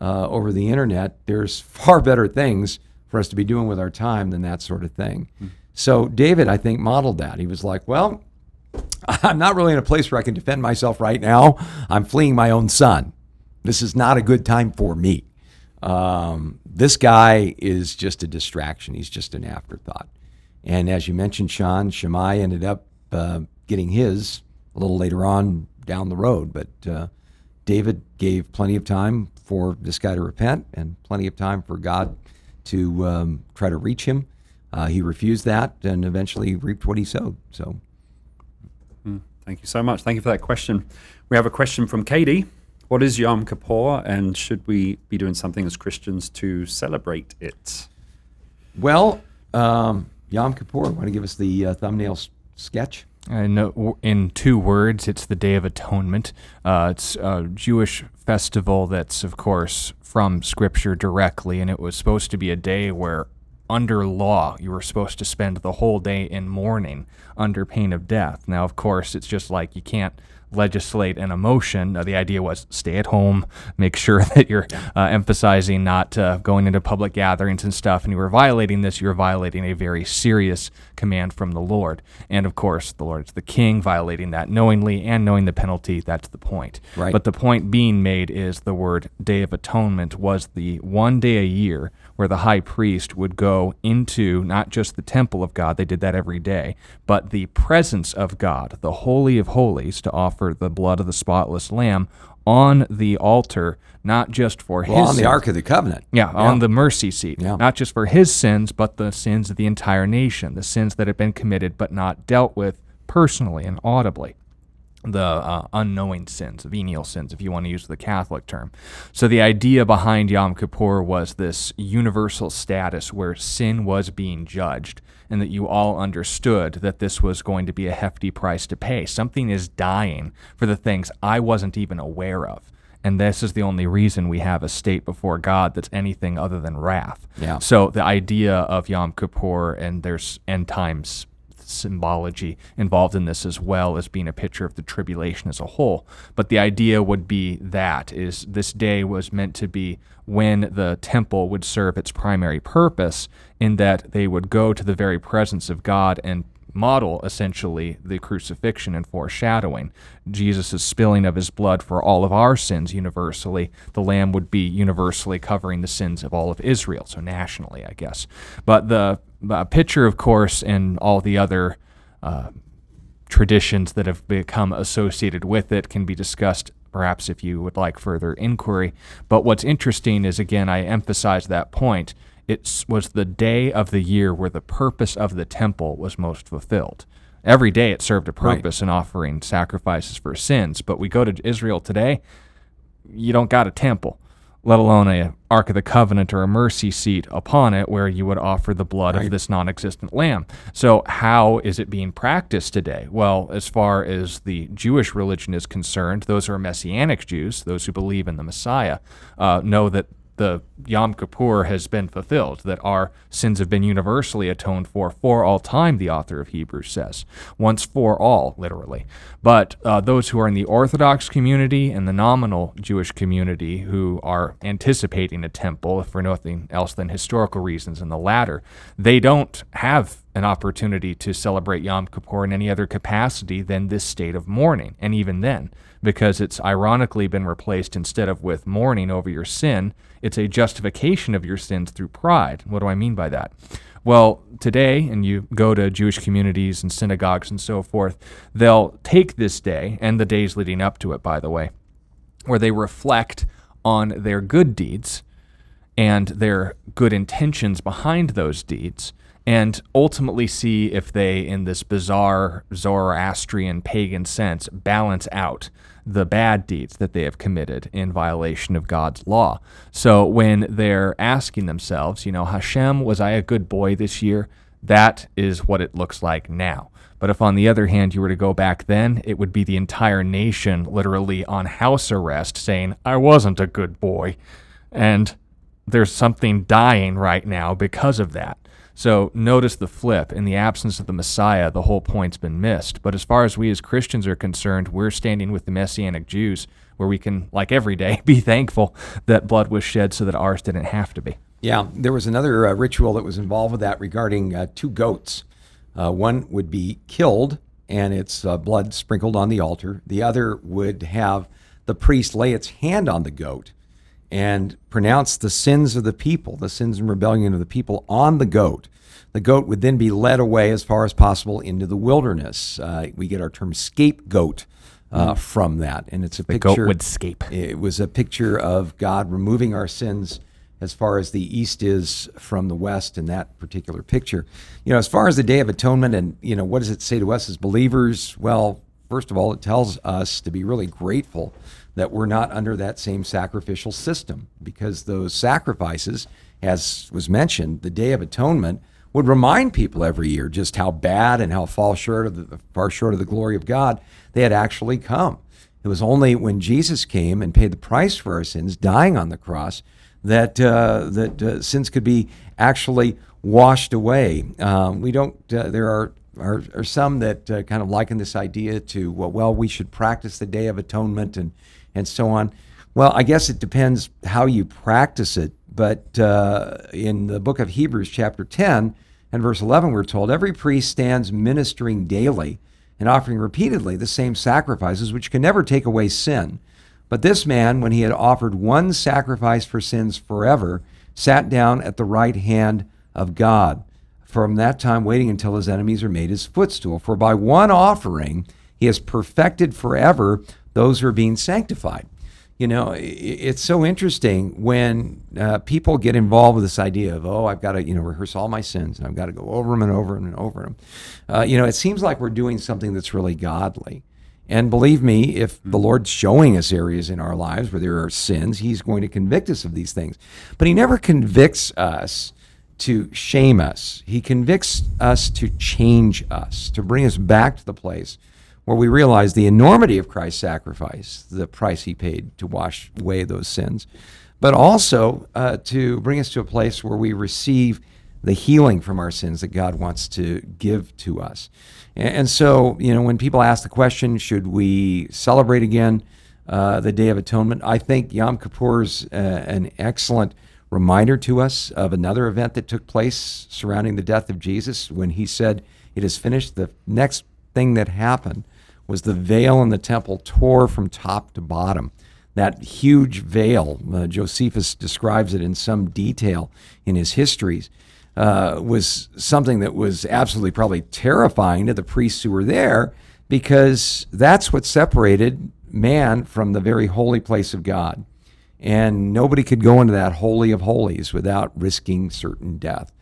uh, over the internet, there's far better things for us to be doing with our time than that sort of thing. Mm-hmm. So David, I think, modeled that. He was like, well, I'm not really in a place where I can defend myself right now. I'm fleeing my own son. This is not a good time for me. Um, this guy is just a distraction. He's just an afterthought. And as you mentioned, Sean, Shimei ended up uh, getting his a little later on down the road. But uh, David gave plenty of time for this guy to repent and plenty of time for God to um, try to reach him. Uh, he refused that and eventually reaped what he sowed. So, Thank you so much. Thank you for that question. We have a question from Katie. What is Yom Kippur, and should we be doing something as Christians to celebrate it? well, um, Yom Kippur, want to give us the uh, thumbnail s- sketch? Know in two words, it's the Day of Atonement. Uh, it's a Jewish festival that's, of course, from Scripture directly, and it was supposed to be a day where, under law, you were supposed to spend the whole day in mourning under pain of death. Now, of course, it's just like you can't legislate an emotion. Uh, the idea was stay at home, make sure that you're uh, emphasizing not uh, going into public gatherings and stuff. And you were violating this, you were violating a very serious command from the Lord. And of course, the Lord is the king, violating that knowingly and knowing the penalty. That's the point. Right. But the point being made is the word Day of Atonement was the one day a year where the high priest would go into not just the temple of God, they did that every day, but the presence of God, the Holy of Holies, to offer the blood of the spotless lamb on the altar, not just for Well, his on the sins. Ark of the Covenant. Yeah, on the mercy seat. Yeah. Not just for his sins, but the sins of the entire nation, the sins that had been committed but not dealt with personally and audibly. The uh, unknowing sins, venial sins, if you want to use the Catholic term. So the idea behind Yom Kippur was this universal status where sin was being judged, and that you all understood that this was going to be a hefty price to pay. Something is dying for the things I wasn't even aware of. And this is the only reason we have a state before God that's anything other than wrath. Yeah. So the idea of Yom Kippur and there's end times symbology involved in this as well as being a picture of the tribulation as a whole. But the idea would be that is this day was meant to be when the temple would serve its primary purpose in that they would go to the very presence of God and model essentially the crucifixion and foreshadowing Jesus' spilling of his blood for all of our sins universally. The lamb would be universally covering the sins of all of Israel, so nationally, I guess. But the uh, picture, of course, and all the other uh, traditions that have become associated with it can be discussed perhaps if you would like further inquiry. But what's interesting is, again, I emphasize that point. It was the day of the year where the purpose of the temple was most fulfilled. Every day it served a Right. purpose in offering sacrifices for sins. But we go to Israel today, you don't got a temple, let alone a Ark of the Covenant or a mercy seat upon it where you would offer the blood of this non-existent lamb. So how is it being practiced today? Well, as far as the Jewish religion is concerned, those who are Messianic Jews, those who believe in the Messiah, uh, know that the Yom Kippur has been fulfilled, that our sins have been universally atoned for for all time, the author of Hebrews says. Once for all, literally. But uh, those who are in the Orthodox community and the nominal Jewish community who are anticipating a temple, for nothing else than historical reasons in the latter, they don't have an opportunity to celebrate Yom Kippur in any other capacity than this state of mourning. And even then, because it's ironically been replaced instead of with mourning over your sin, it's a justification of your sins through pride. What do I mean by that? Well, today, and you go to Jewish communities and synagogues and so forth, they'll take this day and the days leading up to it, by the way, where they reflect on their good deeds and their good intentions behind those deeds and ultimately see if they, in this bizarre Zoroastrian pagan sense, balance out the bad deeds that they have committed in violation of God's law. So when they're asking themselves, you know, Hashem, was I a good boy this year? That is what it looks like now. But if, on the other hand, you were to go back then, it would be the entire nation literally on house arrest saying, I wasn't a good boy. And there's something dying right now because of that. So notice the flip. In the absence of the Messiah, the whole point's been missed. But as far as we as Christians are concerned, we're standing with the Messianic Jews where we can, like every day, be thankful that blood was shed so that ours didn't have to be. Yeah, there was another uh, ritual that was involved with that regarding uh, two goats. Uh, one would be killed and its uh, blood sprinkled on the altar. The other would have the priest lay its hand on the goat and pronounce the sins of the people, the sins and rebellion of the people on the goat. The goat would then be led away as far as possible into the wilderness. Uh, we get our term scapegoat uh, from that, and it's a The picture. goat would escape. It was a picture of God removing our sins as far as the east is from the west in that particular picture. You know, as far as the Day of Atonement and, you know, what does it say to us as believers? Well, first of all, it tells us to be really grateful that we're not under that same sacrificial system because those sacrifices, as was mentioned, the Day of Atonement would remind people every year just how bad and how far short of the far short of the glory of God they had actually come. It was only when Jesus came and paid the price for our sins, dying on the cross, that uh, that uh, sins could be actually washed away. Um, we don't. Uh, there are, are, are some that uh, kind of liken this idea to well, well, we should practice the Day of Atonement and and so on. Well, I guess it depends how you practice it. But uh, in the book of Hebrews, chapter 10 and verse 11, we're told every priest stands ministering daily and offering repeatedly the same sacrifices, which can never take away sin. But this man, when he had offered one sacrifice for sins forever, sat down at the right hand of God. From that time, waiting until his enemies are made his footstool. For by one offering, he has perfected forever those who are being sanctified you know, it's so interesting when uh, people get involved with this idea of, oh, I've got to, you know, rehearse all my sins and I've got to go over them and over them and over them. Uh, you know, it seems like we're doing something that's really godly. And believe me, if the hmm. Lord's showing us areas in our lives where there are sins, He's going to convict us of these things. But He never convicts us to shame us, He convicts us to change us, to bring us back to the place where we realize the enormity of Christ's sacrifice, the price he paid to wash away those sins, but also uh, to bring us to a place where we receive the healing from our sins that God wants to give to us. And so, you know, when people ask the question, should we celebrate again uh, the Day of Atonement? I think Yom Kippur is uh, an excellent reminder to us of another event that took place surrounding the death of Jesus when he said, It is finished. The next thing that happened was the veil in the temple tore from top to bottom. That huge veil, uh, Josephus describes it in some detail in his histories, uh, was something that was absolutely probably terrifying to the priests who were there because that's what separated man from the very holy place of God. And nobody could go into that holy of holies without risking certain death.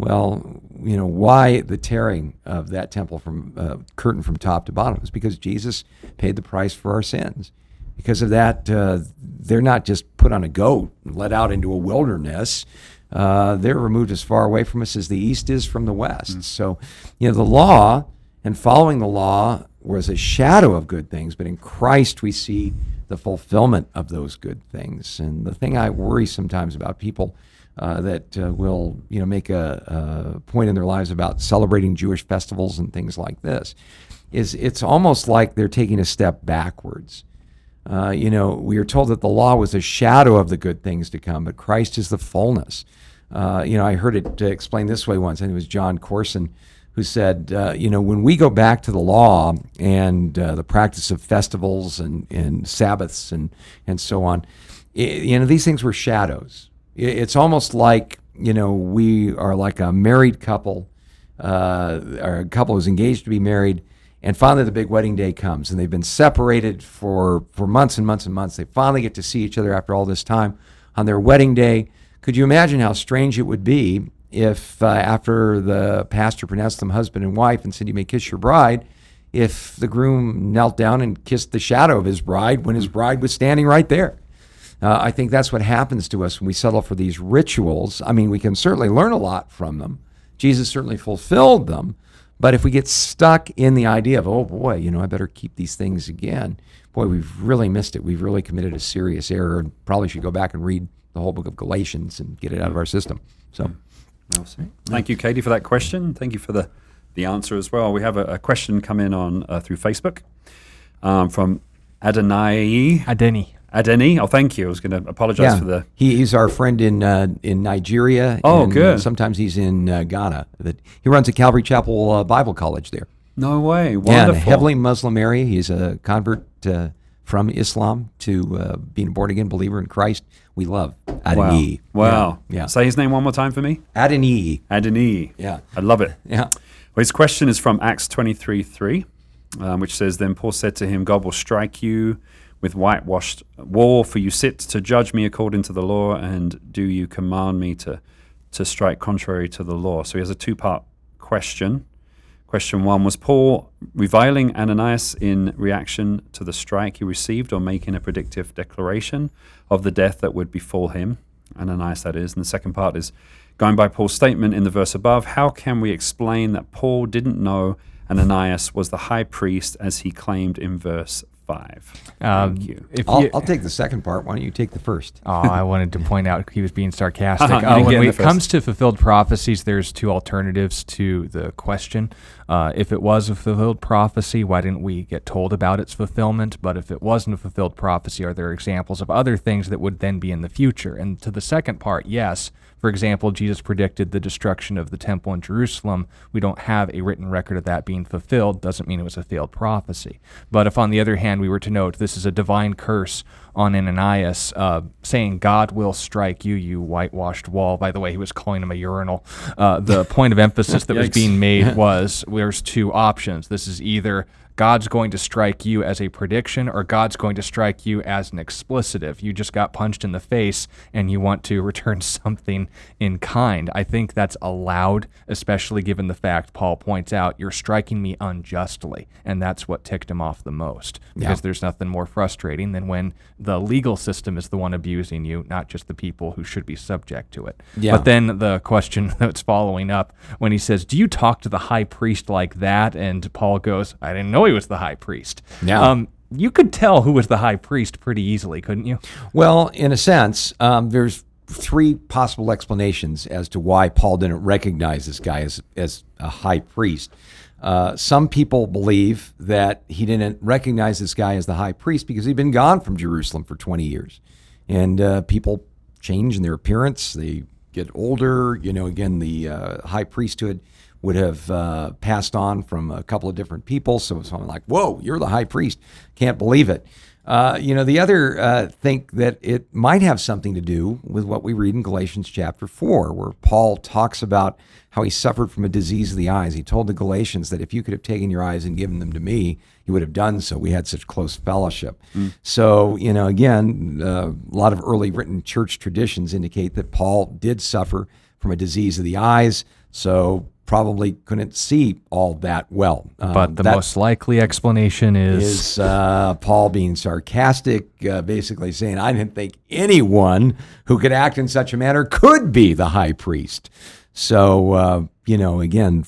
Well, you know, why the tearing of that temple from uh, curtain from top to bottom is because Jesus paid the price for our sins. Because of that, uh, they're not just put on a goat and let out into a wilderness. Uh, they're removed as far away from us as the east is from the west. Mm. So, you know, the law and following the law was a shadow of good things, but in Christ we see the fulfillment of those good things. And the thing I worry sometimes about people uh, that uh, will you know make a, a, point in their lives about celebrating Jewish festivals and things like this is it's almost like they're taking a step backwards. Uh, you know, we are told that the law was a shadow of the good things to come, but Christ is the fullness. Uh, you know, I heard it explained this way once, and it was John Courson who said, uh, you know, when we go back to the law and uh, the practice of festivals and, and Sabbaths and, and so on, it, you know, these things were shadows it's almost like you know we are like a married couple, uh, or a couple who's engaged to be married, and finally the big wedding day comes, and they've been separated for for months and months and months. They finally get to see each other after all this time on their wedding day. Could you imagine how strange it would be if uh, after the pastor pronounced them husband and wife and said you may kiss your bride? If the groom knelt down and kissed the shadow of his bride when his bride was standing right there. Uh, I think that's what happens to us when we settle for these rituals. I mean, we can certainly learn a lot from them. Jesus certainly fulfilled them. But if we get stuck in the idea of, oh boy, you know, I better keep these things again, boy, we've really missed it. We've really committed a serious error and probably should go back and read the whole book of Galatians and get it out of our system. So, thank you, Katie, for that question. Thank you for the, the answer as well. We have a, a question come in on uh, through Facebook um, from Adonai. Adeni. Adeni. Oh, thank you. I was going to apologize yeah. for the. He, he's our friend in uh, in Nigeria. Oh, and, good. Uh, sometimes he's in uh, Ghana. That he runs a Calvary Chapel uh, Bible College there. No way. Wonderful. Yeah, heavily Muslim area. He's a convert uh, from Islam to uh, being a born again believer in Christ. We love Adeni. Wow. wow. Yeah. yeah. Say his name one more time for me. Adeni. Adeni. Yeah. I love it. Yeah. Well, his question is from Acts twenty three three, um, which says, "Then Paul said to him, God will strike you." With whitewashed wall. For you sit to judge me according to the law, and do you command me to to strike contrary to the law? So he has a two part question. Question one Was Paul reviling Ananias in reaction to the strike he received or making a predictive declaration of the death that would befall him? Ananias, that is. And the second part is going by Paul's statement in the verse above how can we explain that Paul didn't know Ananias was the high priest as he claimed in verse 5? Um, Thank you. If I'll, you- I'll take the second part. Why don't you take the first? Oh, I wanted to point out he was being sarcastic. Uh-huh, Uh, when in we- there it comes to fulfilled prophecies, there's two alternatives to the question. Uh, if it was a fulfilled prophecy, why didn't we get told about its fulfillment? But if it wasn't a fulfilled prophecy, are there examples of other things that would then be in the future? And to the second part, yes. For example, Jesus predicted the destruction of the temple in Jerusalem. We don't have a written record of that being fulfilled. Doesn't mean it was a failed prophecy. But if, on the other hand, we were to note this is a divine curse on Ananias, uh, saying, God will strike you, you whitewashed wall. By the way, he was calling him a urinal. Uh, the point of emphasis that was being made was there's two options. This is either God's going to strike you as a prediction or God's going to strike you as an explicitive. You just got punched in the face and you want to return something in kind. I think that's allowed, especially given the fact Paul points out you're striking me unjustly. And that's what ticked him off the most because Yeah. there's nothing more frustrating than when the legal system is the one abusing you, not just the people who should be subject to it. Yeah. But then the question that's following up when he says, Do you talk to the high priest like that? And Paul goes, I didn't know he was the high priest. Yeah. Um, you could tell who was the high priest pretty easily, couldn't you? Well, in a sense, um, there's three possible explanations as to why Paul didn't recognize this guy as, as a high priest. Uh, some people believe that he didn't recognize this guy as the high priest because he'd been gone from Jerusalem for 20 years. And uh, people change in their appearance, they get older. You know, again, the uh, high priesthood would have uh, passed on from a couple of different people. So someone like, whoa, you're the high priest. Can't believe it. Uh, you know, the other uh, think that it might have something to do with what we read in Galatians chapter 4, where Paul talks about how he suffered from a disease of the eyes. He told the Galatians that if you could have taken your eyes and given them to me, he would have done so. We had such close fellowship. So, you know, again, uh, a lot of early written church traditions indicate that Paul did suffer from a disease of the eyes. So, probably couldn't see all that well. Um, But the most likely explanation is, is uh, Paul being sarcastic, uh, basically saying, I didn't think anyone who could act in such a manner could be the high priest. So, uh, you know, again,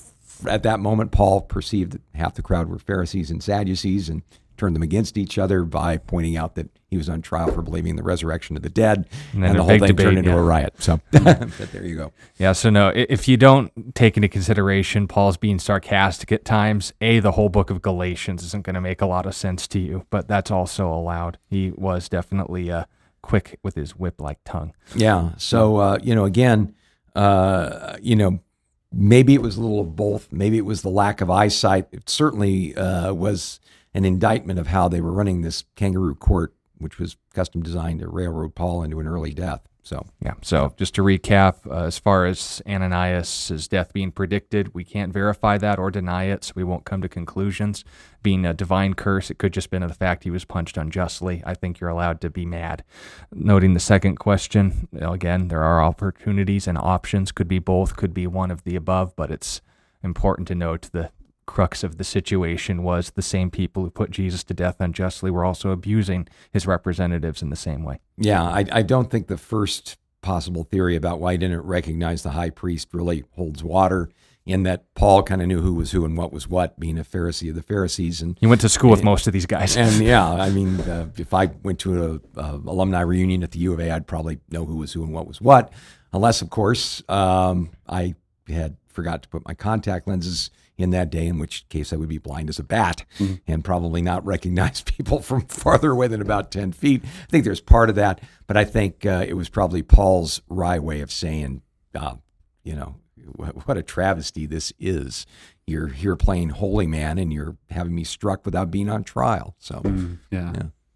at that moment, Paul perceived that half the crowd were Pharisees and Sadducees and turned them against each other by pointing out that he was on trial for believing in the resurrection of the dead. And And, the whole thing debate, turned into yeah. a riot. So, but there you go. Yeah, so no, if you don't take into consideration Paul's being sarcastic at times, A, the whole book of Galatians isn't going to make a lot of sense to you, but that's also allowed. He was definitely uh, quick with his whip like tongue. Yeah. So uh, you know, again, uh, you know, maybe it was a little of both. Maybe it was the lack of eyesight. It certainly uh, was an indictment of how they were running this kangaroo court, which was custom designed to railroad Paul into an early death. So Yeah. So just to recap, uh, as far as Ananias' death being predicted, we can't verify that or deny it, so we won't come to conclusions. Being a divine curse, it could just been the fact he was punched unjustly. I think you're allowed to be mad. Noting the second question, again, there are opportunities and options. Could be both, could be one of the above, but it's important to note the crux of the situation was the same people who put Jesus to death unjustly were also abusing his representatives in the same way. yeah, I, I don't think the first possible theory about why he didn't recognize the high priest really holds water. In that Paul kind of knew who was who and what was what, being a Pharisee of the Pharisees, and He went to school with most of these guys. And yeah, I mean, uh, if I went to a, a alumni reunion at the U of A, I'd probably know who was who and what was what, unless, of course, um, I had forgot to put my contact lenses in that day, in which case I would be blind as a bat and probably not recognize people from farther away than about ten feet. I think there's part of that, but I think uh, it was probably Paul's wry way of saying, uh, you know, wh- what a travesty this is. You're here playing holy man, and you're having me struck without being on trial. So. Yeah.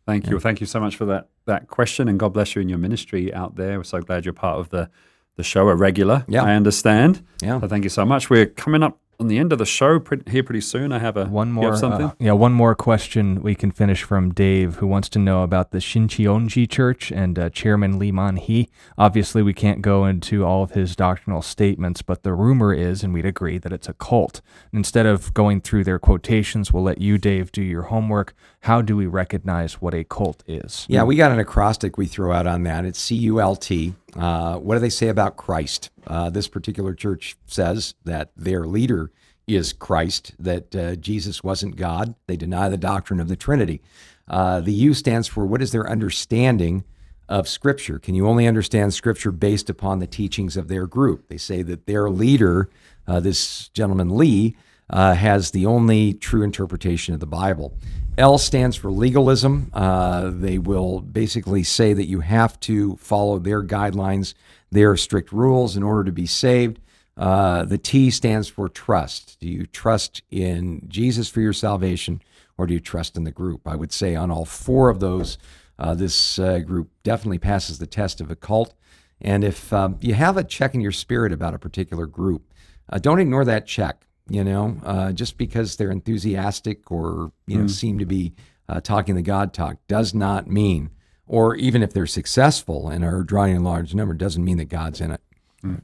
Thank you. Well, thank you so much for that that question, and God bless you in your ministry out there. We're so glad you're part of the the show, a regular. Yeah. I understand. Yeah. So thank you so much. We're coming up on the end of the show pretty, here pretty soon. I have a One more, something. uh, yeah, one more question we can finish from Dave, who wants to know about the Shincheonji Church and uh, Chairman Lee Man-hee. Obviously, we can't go into all of his doctrinal statements, but the rumor is, and we'd agree, that it's a cult. Instead of going through their quotations, we'll let you, Dave, do your homework. How do we recognize what a cult is? Yeah, we got an acrostic we throw out on that. It's C U L T. Uh, what do they say about Christ? Uh, this particular church says that their leader is Christ, that uh, Jesus wasn't God. They deny the doctrine of the Trinity. Uh, the U stands for what is their understanding of Scripture? Can you only understand Scripture based upon the teachings of their group? They say that their leader, uh, this gentleman Lee, has the only true interpretation of the Bible. L stands for legalism. Uh, they will basically say that you have to follow their guidelines, their strict rules in order to be saved. Uh, the T stands for trust. Do you trust in Jesus for your salvation or do you trust in the group? I would say on all four of those, uh, this uh, group definitely passes the test of a cult. And if um, you have a check in your spirit about a particular group, uh, don't ignore that check. You know, uh, just because they're enthusiastic or you know seem to be uh, talking the God talk does not mean, or even if they're successful and are drawing a large number, doesn't mean that God's in it.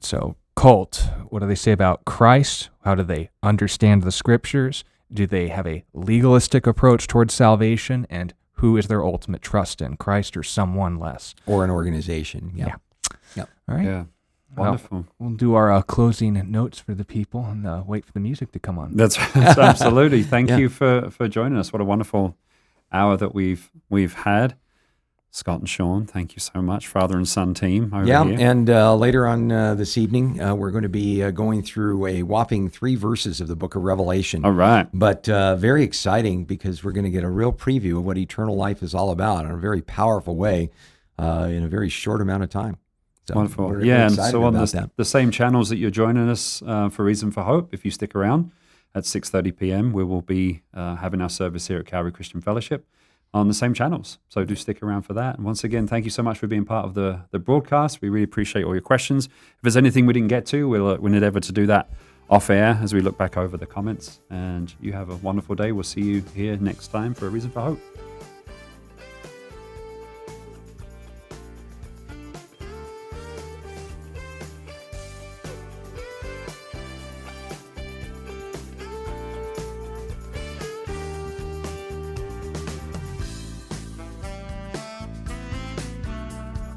So, cult, what do they say about Christ? How do they understand the scriptures? Do they have a legalistic approach towards salvation? And who is their ultimate trust in, Christ or someone less? Or an organization. Yeah. Yeah. Yep. All right. Yeah, Well, wonderful. We'll do our uh, closing notes for the people and uh, wait for the music to come on. That's, that's absolutely. Thank Yeah. you for for joining us. What a wonderful hour that we've we've had. Scott and Sean, thank you so much, father and son team over Yeah, here. and uh, later on uh, this evening, uh, we're going to be uh, going through a whopping three verses of the book of Revelation. All right. But uh, very exciting because we're going to get a real preview of what eternal life is all about in a very powerful way uh, in a very short amount of time. So Wonderful. yeah, and so on the, the same channels that you're joining us uh, for Reason for Hope, if you stick around at 6.30 p.m., we will be uh, having our service here at Calvary Christian Fellowship on the same channels. So do stick around for that. And once again, thank you so much for being part of the, the broadcast. We really appreciate all your questions. If there's anything we didn't get to, we'll, uh, we'll endeavor to do that off air as we look back over the comments. And you have a wonderful day. We'll see you here next time for A Reason for Hope.